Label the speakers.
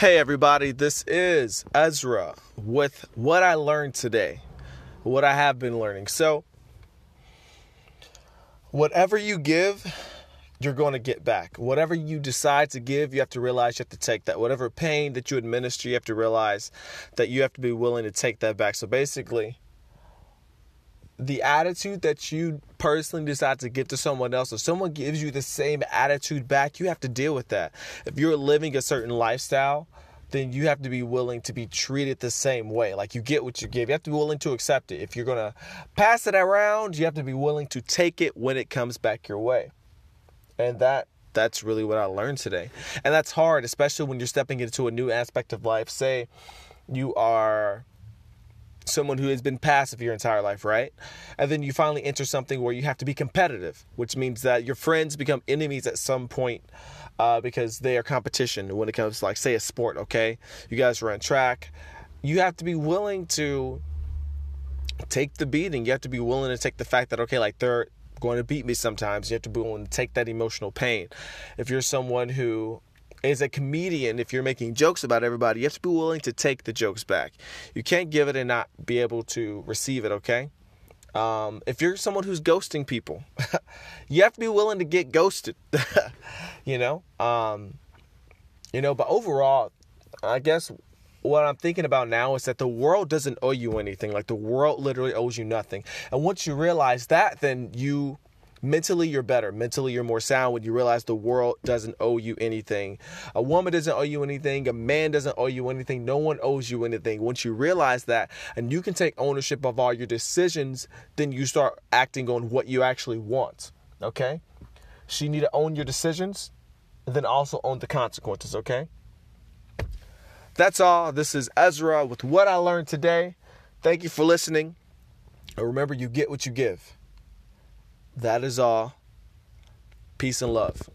Speaker 1: Hey, everybody, this is Ezra with what I learned today, what I have been learning. So, whatever you give, you're going to get back. Whatever you decide to give, you have to realize you have to take that. Whatever pain that you administer, you have to realize that you have to be willing to take that back. So, basically, the attitude that you personally decide to give to someone else, if someone gives you the same attitude back, you have to deal with that. If you're living a certain lifestyle, then you have to be willing to be treated the same way. Like you get what you give. You have to be willing to accept it. If you're going to pass it around, you have to be willing to take it when it comes back your way. And that that's really what I learned today. And that's hard, especially when you're stepping into a new aspect of life. Say you are someone who has been passive your entire life, right? And then you finally enter something where you have to be competitive, which means that your friends become enemies at some point uh, because they are competition when it comes to, like, say, a sport, okay? You guys run track. You have to be willing to take the beating. You have to be willing to take the fact that, okay, like, they're going to beat me sometimes. You have to be willing to take that emotional pain. If you're someone who as a comedian, if you're making jokes about everybody, you have to be willing to take the jokes back. You can't give it and not be able to receive it, okay? Um, if you're someone who's ghosting people, you have to be willing to get ghosted, you know? Um, you know, but overall, I guess what I'm thinking about now is that the world doesn't owe you anything. Like the world literally owes you nothing. And once you realize that, then you mentally you're better. Mentally you're more sound when you realize the world doesn't owe you anything. A woman doesn't owe you anything. A man doesn't owe you anything. No one owes you anything. Once you realize that and you can take ownership of all your decisions then you start acting on what you actually want okay? So you need to own your decisions and then also own the consequences okay? That's all. This is ezra with what i learned today. Thank you for listening. And remember you get what you give that is all. Peace and love.